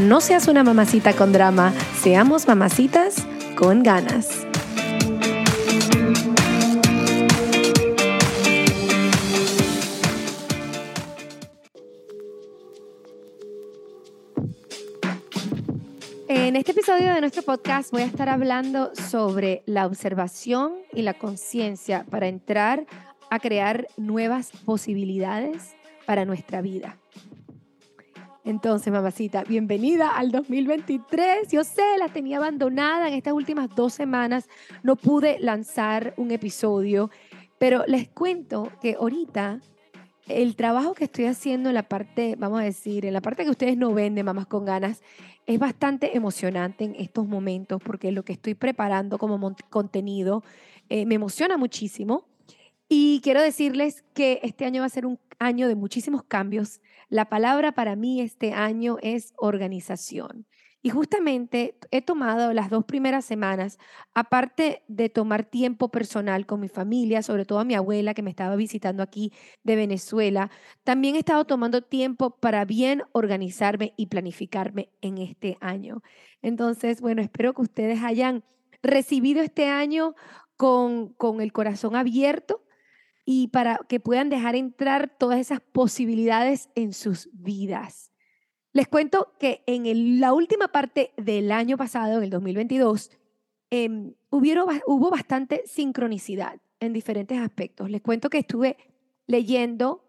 no seas una mamacita con drama, seamos mamacitas con ganas. En este episodio de nuestro podcast voy a estar hablando sobre la observación y la conciencia para entrar a crear nuevas posibilidades para nuestra vida. Entonces, mamacita, bienvenida al 2023. Yo sé, la tenía abandonada en estas últimas dos semanas. No pude lanzar un episodio, pero les cuento que ahorita el trabajo que estoy haciendo en la parte, vamos a decir, en la parte que ustedes no ven de Mamás con Ganas, es bastante emocionante en estos momentos porque lo que estoy preparando como contenido eh, me emociona muchísimo. Y quiero decirles que este año va a ser un año de muchísimos cambios. La palabra para mí este año es organización. Y justamente he tomado las dos primeras semanas, aparte de tomar tiempo personal con mi familia, sobre todo a mi abuela que me estaba visitando aquí de Venezuela, también he estado tomando tiempo para bien organizarme y planificarme en este año. Entonces, bueno, espero que ustedes hayan recibido este año con, con el corazón abierto y para que puedan dejar entrar todas esas posibilidades en sus vidas. Les cuento que en la última parte del año pasado, en el 2022, eh, hubo bastante sincronicidad en diferentes aspectos. Les cuento que estuve leyendo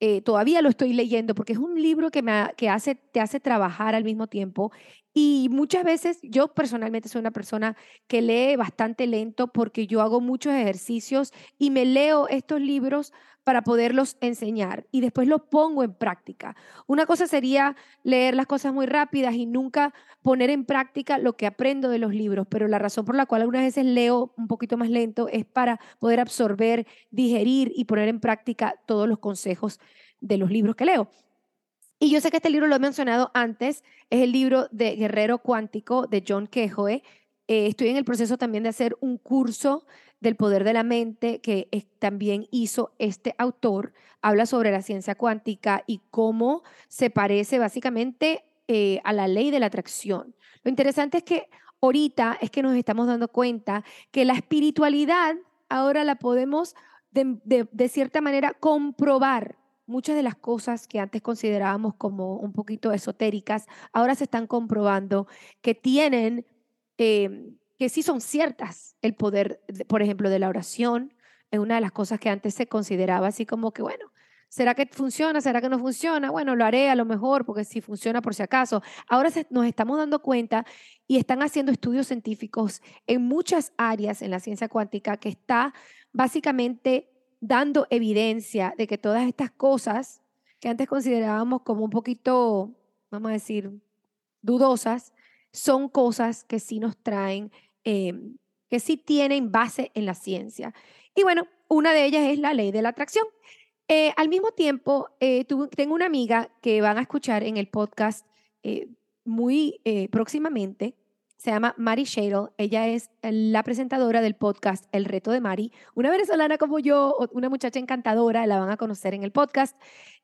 eh, todavía lo estoy leyendo porque es un libro que, me, que hace, te hace trabajar al mismo tiempo. Y muchas veces yo personalmente soy una persona que lee bastante lento porque yo hago muchos ejercicios y me leo estos libros para poderlos enseñar y después los pongo en práctica. Una cosa sería leer las cosas muy rápidas y nunca poner en práctica lo que aprendo de los libros, pero la razón por la cual algunas veces leo un poquito más lento es para poder absorber, digerir y poner en práctica todos los consejos de los libros que leo. Y yo sé que este libro lo he mencionado antes, es el libro de Guerrero Cuántico de John Kehoe. Eh, estoy en el proceso también de hacer un curso del poder de la mente que también hizo este autor. Habla sobre la ciencia cuántica y cómo se parece básicamente eh, a la ley de la atracción. Lo interesante es que ahorita es que nos estamos dando cuenta que la espiritualidad ahora la podemos de cierta manera comprobar muchas de las cosas que antes considerábamos como un poquito esotéricas, ahora se están comprobando que tienen, em, que sí son ciertas. El poder, por ejemplo, de la oración es una de las cosas que antes se consideraba así como que, bueno, ¿será que funciona? ¿Será que no funciona? Bueno, lo haré a lo mejor porque si funciona por si acaso. Ahora nos estamos dando cuenta y están haciendo estudios científicos en muchas áreas en la ciencia cuántica que está básicamente dando evidencia de que todas estas cosas que antes considerábamos como un poquito, vamos a decir, dudosas, son cosas que sí nos traen, em, que sí tienen base en la ciencia. Y bueno, una de ellas es la ley de la atracción. Eh, al mismo tiempo, eh, tengo una amiga que van a escuchar en el podcast eh, muy próximamente, se llama Mari Shadle. Ella es la presentadora del podcast El Reto de Mari. Una venezolana como yo, una muchacha encantadora, la van a conocer en el podcast.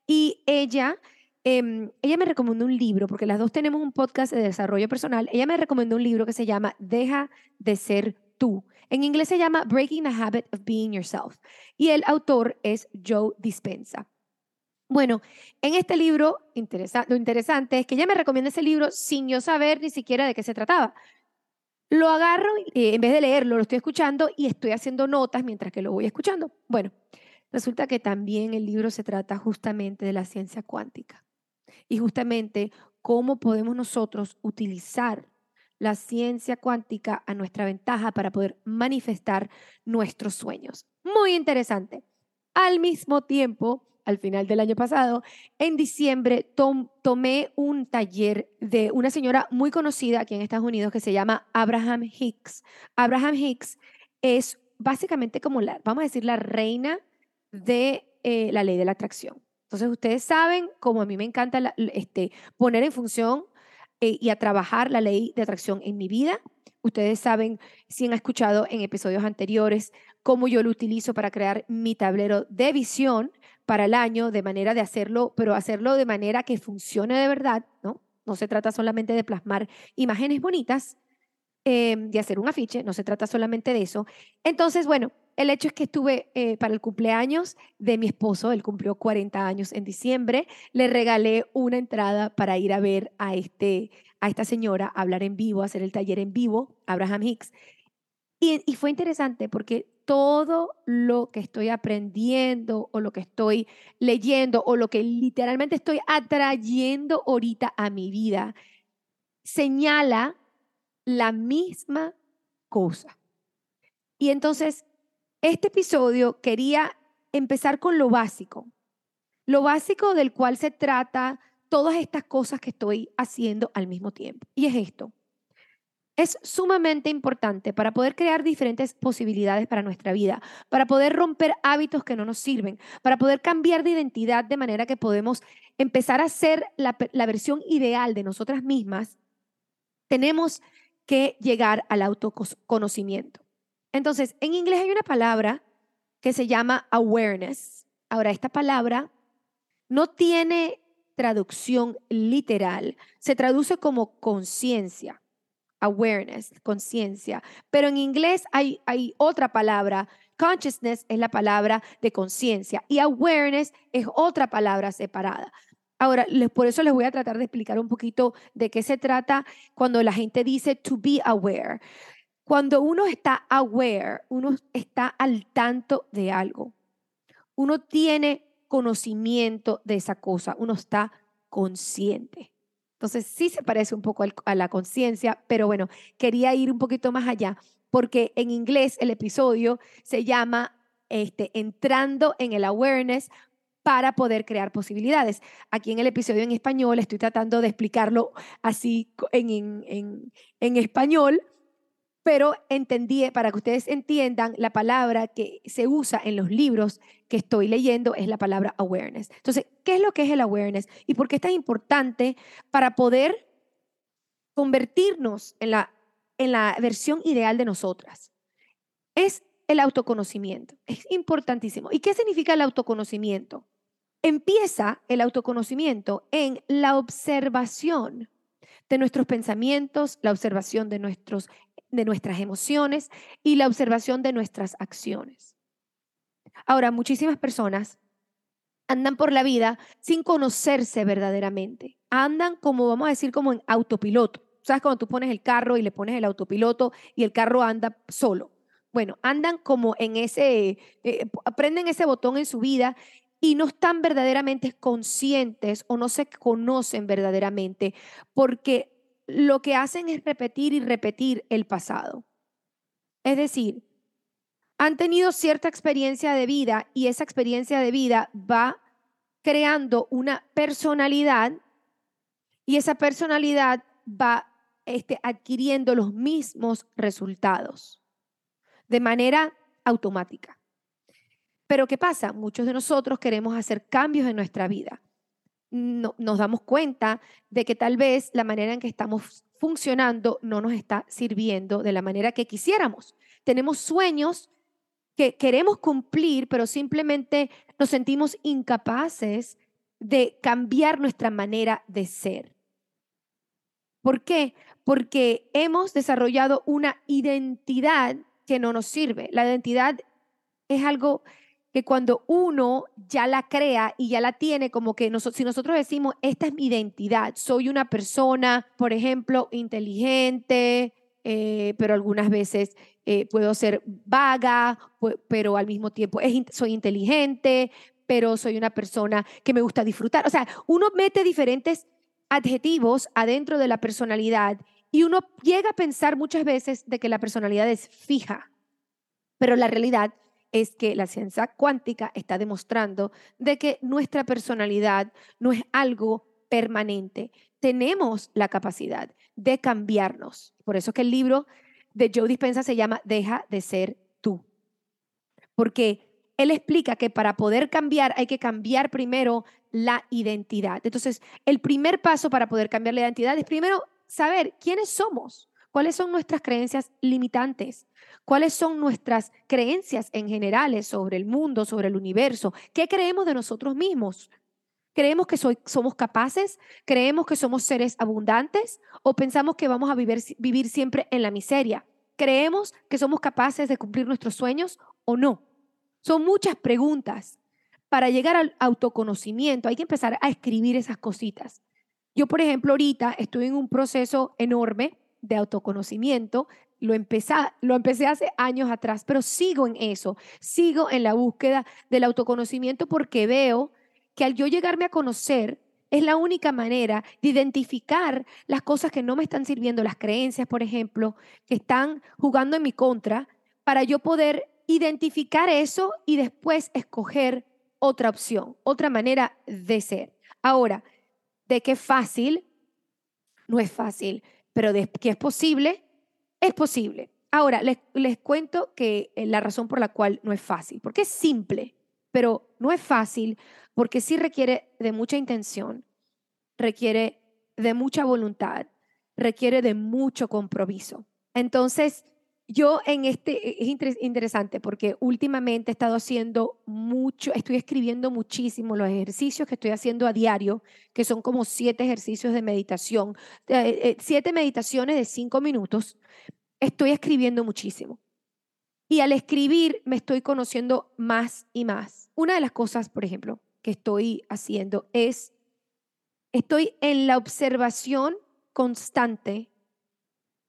Y ella, em, ella me recomendó un libro, porque las dos tenemos un podcast de desarrollo personal. Ella me recomendó un libro que se llama Deja de ser tú. En inglés se llama Breaking the Habit of Being Yourself. Y el autor es Joe Dispensa. Bueno, en este libro, lo interesante es que ella me recomienda ese libro sin yo saber ni siquiera de qué se trataba. Lo agarro, eh, en vez de leerlo, lo estoy escuchando y estoy haciendo notas mientras que lo voy escuchando. Bueno, resulta que también el libro se trata justamente de la ciencia cuántica y justamente cómo podemos nosotros utilizar la ciencia cuántica a nuestra ventaja para poder manifestar nuestros sueños. Muy interesante. Al mismo tiempo, al final del año pasado, en diciembre tomé un taller de una señora muy conocida aquí en Estados Unidos que se llama Abraham Hicks. Abraham Hicks es básicamente como la, vamos a decir, la reina de eh, la ley de la atracción. Entonces, ustedes saben, como a mí me encanta este, poner en función eh, y a trabajar la ley de atracción en mi vida. Ustedes saben, si han escuchado en episodios anteriores, cómo yo lo utilizo para crear mi tablero de visión para el año, de manera de hacerlo, pero hacerlo de manera que funcione de verdad, ¿no? No se trata solamente de plasmar imágenes bonitas, eh, de hacer un afiche, no se trata solamente de eso. Entonces, bueno, el hecho es que estuve eh, para el cumpleaños de mi esposo, él cumplió 40 años en diciembre, le regalé una entrada para ir a ver a, este, a esta señora, hablar en vivo, hacer el taller en vivo, Abraham Hicks. Y, y fue interesante porque todo lo que estoy aprendiendo o lo que estoy leyendo o lo que literalmente estoy atrayendo ahorita a mi vida señala la misma cosa. Y entonces este episodio quería empezar con lo básico, lo básico del cual se trata todas estas cosas que estoy haciendo al mismo tiempo. Y es esto. Es sumamente importante para poder crear diferentes posibilidades para nuestra vida, para poder romper hábitos que no nos sirven, para poder cambiar de identidad de manera que podemos empezar a ser la, la versión ideal de nosotras mismas, tenemos que llegar al autoconocimiento. Entonces, en inglés hay una palabra que se llama awareness. Ahora, esta palabra no tiene traducción literal, se traduce como conciencia, awareness, conciencia, pero en inglés hay, otra palabra, consciousness es la palabra de conciencia y awareness es otra palabra separada. Ahora, por eso les voy a tratar de explicar un poquito de qué se trata cuando la gente dice to be aware. Cuando uno está aware, uno está al tanto de algo. Uno tiene conocimiento de esa cosa, uno está consciente. Entonces sí se parece un poco a la conciencia, pero bueno, quería ir un poquito más allá, porque en inglés el episodio se llama este, entrando en el awareness para poder crear posibilidades. Aquí en el episodio en español estoy tratando de explicarlo así en, en, en español, pero entendí, para que ustedes entiendan, la palabra que se usa en los libros que estoy leyendo es la palabra awareness. Entonces, ¿qué es lo que es el awareness y por qué es tan importante para poder convertirnos en la, en la versión ideal de nosotras? Es el autoconocimiento, es importantísimo. ¿Y qué significa el autoconocimiento? Empieza el autoconocimiento en la observación de nuestros pensamientos, la observación de nuestros de nuestras emociones y la observación de nuestras acciones. Ahora, muchísimas personas andan por la vida sin conocerse verdaderamente. Andan como, vamos a decir, como en autopiloto. ¿Sabes cuando tú pones el carro y le pones el autopiloto y el carro anda solo? Bueno, andan como en ese, eh, aprenden ese botón en su vida y no están verdaderamente conscientes o no se conocen verdaderamente porque lo que hacen es repetir y repetir el pasado. Es decir, han tenido cierta experiencia de vida y esa experiencia de vida va creando una personalidad y esa personalidad va este, adquiriendo los mismos resultados de manera automática. Pero ¿qué pasa? Muchos de nosotros queremos hacer cambios en nuestra vida nos damos cuenta de que tal vez la manera en que estamos funcionando no nos está sirviendo de la manera que quisiéramos. Tenemos sueños que queremos cumplir, pero simplemente nos sentimos incapaces de cambiar nuestra manera de ser. ¿Por qué? Porque hemos desarrollado una identidad que no nos sirve. La identidad es algo que cuando uno ya la crea y ya la tiene, como que si nosotros decimos, esta es mi identidad, soy una persona, por ejemplo, inteligente, eh, pero algunas veces eh, puedo ser vaga, pero al mismo tiempo soy inteligente, pero soy una persona que me gusta disfrutar. O sea, uno mete diferentes adjetivos adentro de la personalidad y uno llega a pensar muchas veces de que la personalidad es fija, pero la realidad es que la ciencia cuántica está demostrando de que nuestra personalidad no es algo permanente. Tenemos la capacidad de cambiarnos. Por eso es que el libro de Joe Dispensa se llama Deja de ser tú. Porque él explica que para poder cambiar hay que cambiar primero la identidad. Entonces, el primer paso para poder cambiar la identidad es primero saber quiénes somos, cuáles son nuestras creencias limitantes, cuáles son nuestras creencias en generales sobre el mundo, sobre el universo, qué creemos de nosotros mismos. ¿Creemos que somos capaces? ¿Creemos que somos seres abundantes? ¿O pensamos que vamos a vivir, vivir siempre en la miseria? ¿Creemos que somos capaces de cumplir nuestros sueños o no? Son muchas preguntas. Para llegar al autoconocimiento hay que empezar a escribir esas cositas. Yo, por ejemplo, ahorita estoy en un proceso enorme de autoconocimiento. Lo empecé, lo empecé hace años atrás, pero sigo en eso, sigo en la búsqueda del autoconocimiento porque veo que al yo llegarme a conocer, es la única manera de identificar las cosas que no me están sirviendo, las creencias, por ejemplo, que están jugando en mi contra, para yo poder identificar eso y después escoger otra opción, otra manera de ser. Ahora, de qué fácil, no es fácil, pero de que es posible, es posible. Ahora, les, les cuento que eh, la razón por la cual no es fácil, porque es simple, pero no es fácil porque sí requiere de mucha intención, requiere de mucha voluntad, requiere de mucho compromiso. Entonces, yo en este, e, es interesante porque últimamente he estado haciendo mucho, estoy escribiendo muchísimo los ejercicios que estoy haciendo a diario, que son como siete ejercicios de meditación, eh, eh, siete meditaciones de cinco minutos, estoy escribiendo muchísimo. Y al escribir me estoy conociendo más y más. Una de las cosas, por ejemplo, que estoy haciendo es, estoy en la observación constante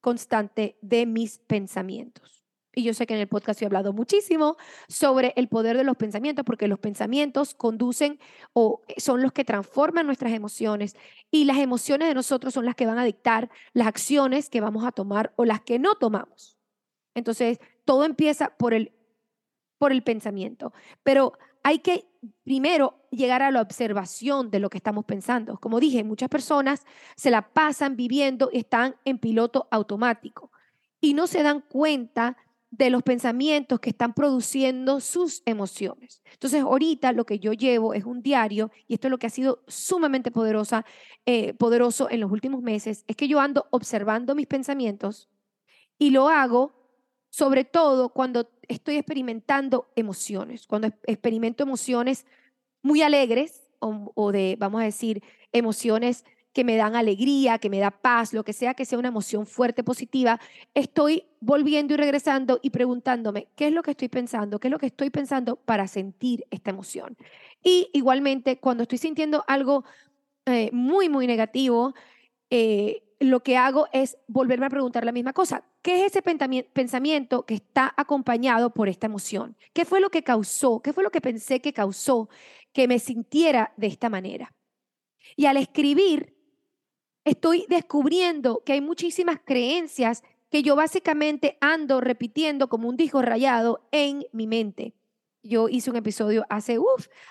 constante de mis pensamientos. Y yo sé que en el podcast he hablado muchísimo sobre el poder de los pensamientos, porque los pensamientos conducen o son los que transforman nuestras emociones y las emociones de nosotros son las que van a dictar las acciones que vamos a tomar o las que no tomamos. Entonces, todo empieza por el, por el pensamiento. Pero hay que primero llegar a la observación de lo que estamos pensando. Como dije, muchas personas se la pasan viviendo y están en piloto automático y no se dan cuenta de los pensamientos que están produciendo sus emociones. Entonces, ahorita lo que yo llevo es un diario, y esto es lo que ha sido sumamente poderosa, eh, poderoso en los últimos meses, es que yo ando observando mis pensamientos y lo hago sobre todo cuando estoy experimentando emociones, cuando experimento emociones muy alegres o, de, vamos a decir, emociones que me dan alegría, que me da paz, lo que sea que sea una emoción fuerte, positiva, estoy volviendo y regresando y preguntándome, ¿qué es lo que estoy pensando? ¿Qué es lo que estoy pensando para sentir esta emoción? Y igualmente, cuando estoy sintiendo algo eh, muy, muy negativo, eh, lo que hago es volverme a preguntar la misma cosa. ¿Qué es ese pensamiento que está acompañado por esta emoción? ¿Qué fue lo que causó? ¿Qué fue lo que pensé que causó que me sintiera de esta manera? Y al escribir, estoy descubriendo que hay muchísimas creencias que yo básicamente ando repitiendo como un disco rayado en mi mente yo hice un episodio hace,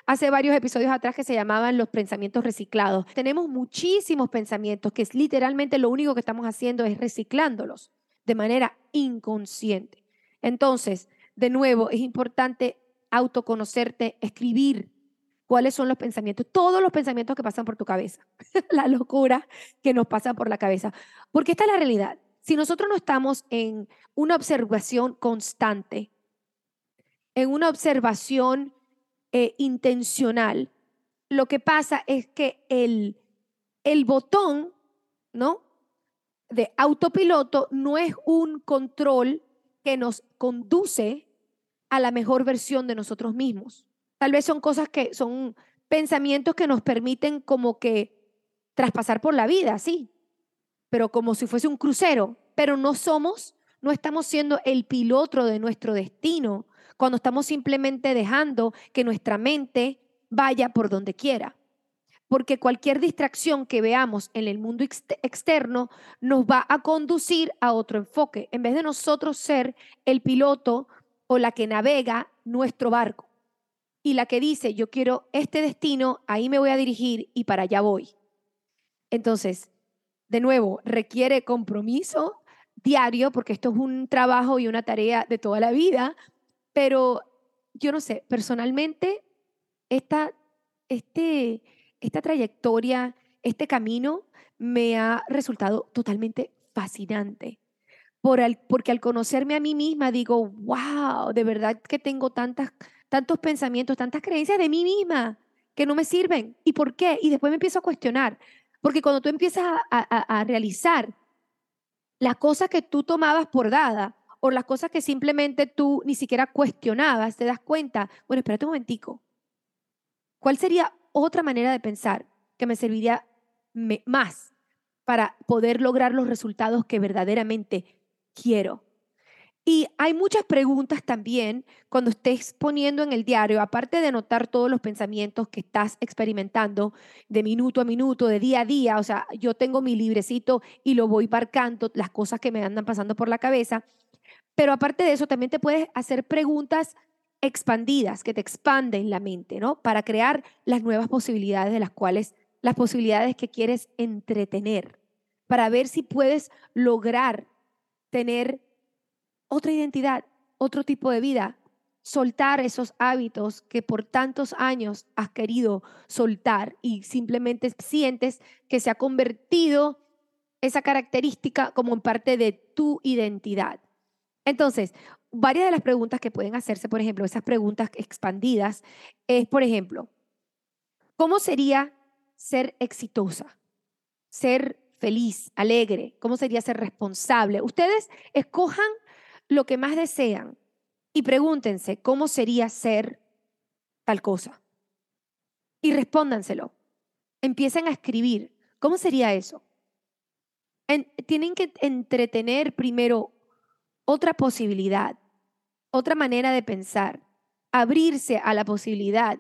hace varios episodios atrás que se llamaban los pensamientos reciclados. Tenemos muchísimos pensamientos que es literalmente lo único que estamos haciendo es reciclándolos de manera inconsciente. Entonces, de nuevo, es importante autoconocerte, escribir cuáles son los pensamientos, todos los pensamientos que pasan por tu cabeza, la locura que nos pasa por la cabeza. Porque esta es la realidad. Si nosotros no estamos en una observación constante, en una observación eh, intencional, lo que pasa es que el, el botón, ¿no? De autopiloto no es un control que nos conduce a la mejor versión de nosotros mismos. Tal vez son cosas que son pensamientos que nos permiten como que traspasar por la vida, sí, pero como si fuese un crucero, pero no somos, no estamos siendo el piloto de nuestro destino cuando estamos simplemente dejando que nuestra mente vaya por donde quiera. Porque cualquier distracción que veamos en el mundo externo nos va a conducir a otro enfoque, en vez de nosotros ser el piloto o la que navega nuestro barco y la que dice, yo quiero este destino, ahí me voy a dirigir y para allá voy. Entonces, de nuevo, requiere compromiso diario, porque esto es un trabajo y una tarea de toda la vida, pero yo no sé, personalmente, esta, este, esta trayectoria, este camino me ha resultado totalmente fascinante. Por porque al conocerme a mí misma digo, wow, de verdad que tengo tantas tantos pensamientos, tantas creencias de mí misma que no me sirven. ¿Y por qué? Y después me empiezo a cuestionar. Porque cuando tú empiezas a, realizar las cosas que tú tomabas por dada o las cosas que simplemente tú ni siquiera cuestionabas, te das cuenta, bueno, espérate un momentico. ¿Cuál sería otra manera de pensar que me serviría más para poder lograr los resultados que verdaderamente quiero? Y hay muchas preguntas también cuando estés poniendo en el diario, aparte de notar todos los pensamientos que estás experimentando de minuto a minuto, de día a día, o sea, yo tengo mi librecito y lo voy marcando, las cosas que me andan pasando por la cabeza, pero aparte de eso también te puedes hacer preguntas expandidas, que te expanden la mente, ¿no? Para crear las nuevas posibilidades de las cuales, las posibilidades que quieres entretener, para ver si puedes lograr tener otra identidad, otro tipo de vida, soltar esos hábitos que por tantos años has querido soltar y simplemente sientes que se ha convertido esa característica como en parte de tu identidad. Entonces, varias de las preguntas que pueden hacerse, por ejemplo, esas preguntas expandidas, es, por ejemplo, ¿cómo sería ser exitosa? Ser feliz, alegre, ¿cómo sería ser responsable? Ustedes escojan lo que más desean y pregúntense cómo sería ser tal cosa. Y respóndanselo. Empiecen a escribir. ¿Cómo sería eso? tienen que entretener primero otra posibilidad, otra manera de pensar, abrirse a la posibilidad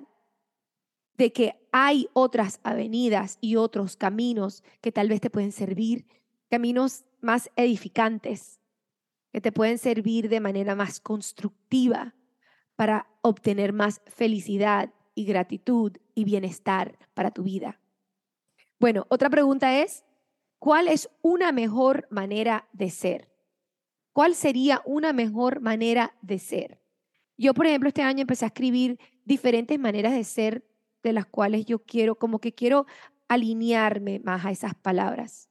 de que hay otras avenidas y otros caminos que tal vez te pueden servir, caminos más edificantes, que te pueden servir de manera más constructiva para obtener más felicidad y gratitud y bienestar para tu vida. Bueno, otra pregunta es, ¿cuál es una mejor manera de ser? ¿Cuál sería una mejor manera de ser? Yo, por ejemplo, este año empecé a escribir diferentes maneras de ser de las cuales yo quiero, como que quiero alinearme más a esas palabras.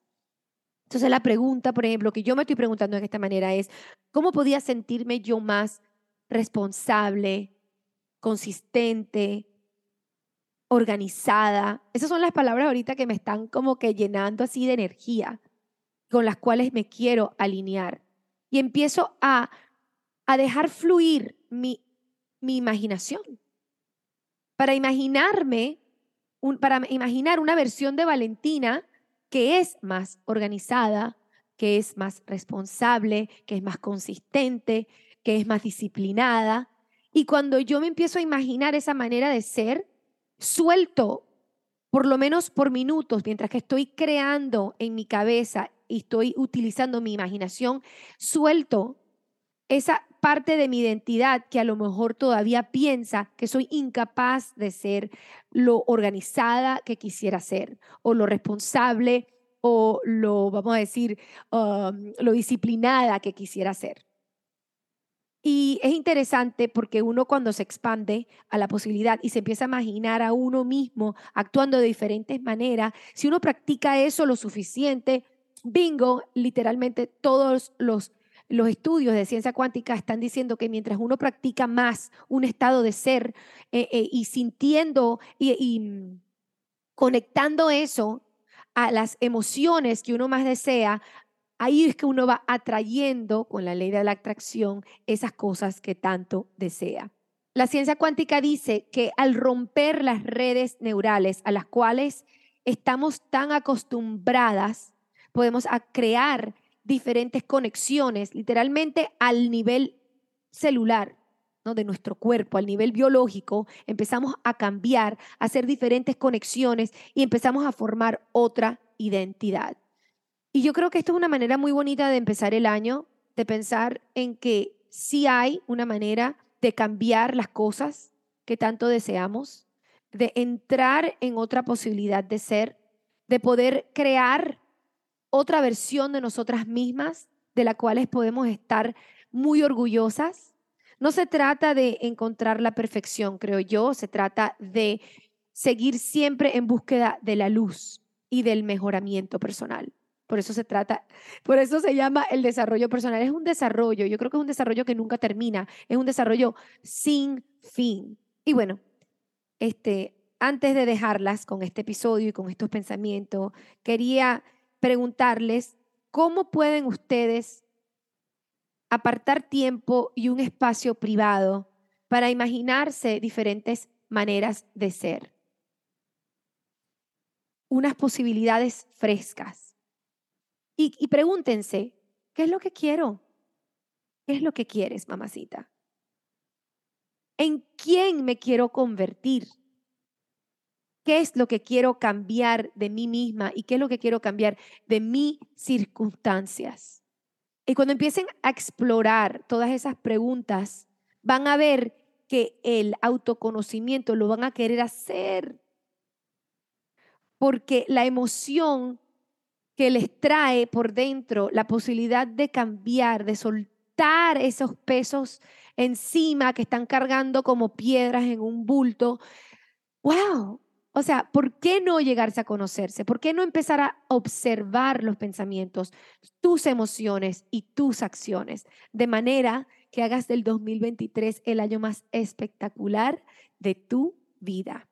Entonces la pregunta, por ejemplo, que yo me estoy preguntando de esta manera es, ¿cómo podía sentirme yo más responsable, consistente, organizada? Esas son las palabras ahorita que me están como que llenando así de energía, con las cuales me quiero alinear. Y empiezo a, a dejar fluir mi, mi imaginación. Para imaginarme, para imaginar una versión de Valentina que es más organizada, que es más responsable, que es más consistente, que es más disciplinada. Y cuando yo me empiezo a imaginar esa manera de ser, suelto, por lo menos por minutos, mientras que estoy creando en mi cabeza y estoy utilizando mi imaginación, suelto esa parte de mi identidad que a lo mejor todavía piensa que soy incapaz de ser lo organizada que quisiera ser o lo responsable o lo, vamos a decir, um, lo disciplinada que quisiera ser. Y es interesante porque uno cuando se expande a la posibilidad y se empieza a imaginar a uno mismo actuando de diferentes maneras, si uno practica eso lo suficiente, bingo, literalmente todos los los estudios de ciencia cuántica están diciendo que mientras uno practica más un estado de ser eh, eh, y sintiendo y, mm, conectando eso a las emociones que uno más desea, ahí es que uno va atrayendo con la ley de la atracción esas cosas que tanto desea. la ciencia cuántica dice que al romper las redes neurales a las cuales estamos tan acostumbradas, podemos crear diferentes conexiones, literalmente al nivel celular ¿no? de nuestro cuerpo, al nivel biológico, empezamos a cambiar, a hacer diferentes conexiones y empezamos a formar otra identidad. Y yo creo que esto es una manera muy bonita de empezar el año, de pensar en que sí hay una manera de cambiar las cosas que tanto deseamos, de entrar en otra posibilidad de ser, de poder crear otra versión de nosotras mismas de la cual podemos estar muy orgullosas. No se trata de encontrar la perfección, creo yo, se trata de seguir siempre en búsqueda de la luz y del mejoramiento personal. Por eso se trata, por eso se llama el desarrollo personal. Es un desarrollo, yo creo que es un desarrollo que nunca termina, es un desarrollo sin fin. Y bueno, este, antes de dejarlas con este episodio y con estos pensamientos, quería preguntarles cómo pueden ustedes apartar tiempo y un espacio privado para imaginarse diferentes maneras de ser. Unas posibilidades frescas y, pregúntense, ¿qué es lo que quiero? ¿Qué es lo que quieres, mamacita? ¿En quién me quiero convertir? ¿Qué es lo que quiero cambiar de mí misma y qué es lo que quiero cambiar de mis circunstancias? Y cuando empiecen a explorar todas esas preguntas, van a ver que el autoconocimiento lo van a querer hacer. Porque la emoción que les trae por dentro la posibilidad de cambiar, de soltar esos pesos encima que están cargando como piedras en un bulto. ¡Wow! O sea, ¿por qué no llegarse a conocerse? ¿Por qué no empezar a observar los pensamientos, tus emociones y tus acciones? De manera que hagas del 2023 el año más espectacular de tu vida.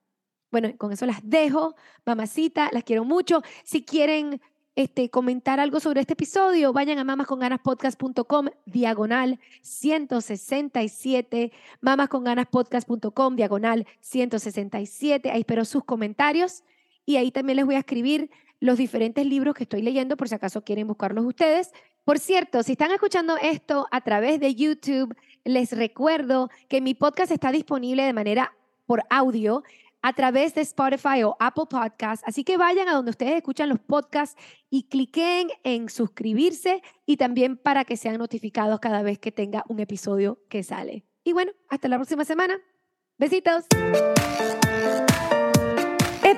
Bueno, con eso las dejo, mamacita, las quiero mucho. Si quieren este, comentar algo sobre este episodio, vayan a mamasconganaspodcast.com, diagonal 167, mamasconganaspodcast.com, diagonal 167. Ahí espero sus comentarios y ahí también les voy a escribir los diferentes libros que estoy leyendo por si acaso quieren buscarlos ustedes. Por cierto, si están escuchando esto a través de YouTube, les recuerdo que mi podcast está disponible de manera por audio a través de Spotify o Apple Podcasts. Así que vayan a donde ustedes escuchan los podcasts y cliquen en suscribirse y también para que sean notificados cada vez que tenga un episodio que sale. Y bueno, hasta la próxima semana. Besitos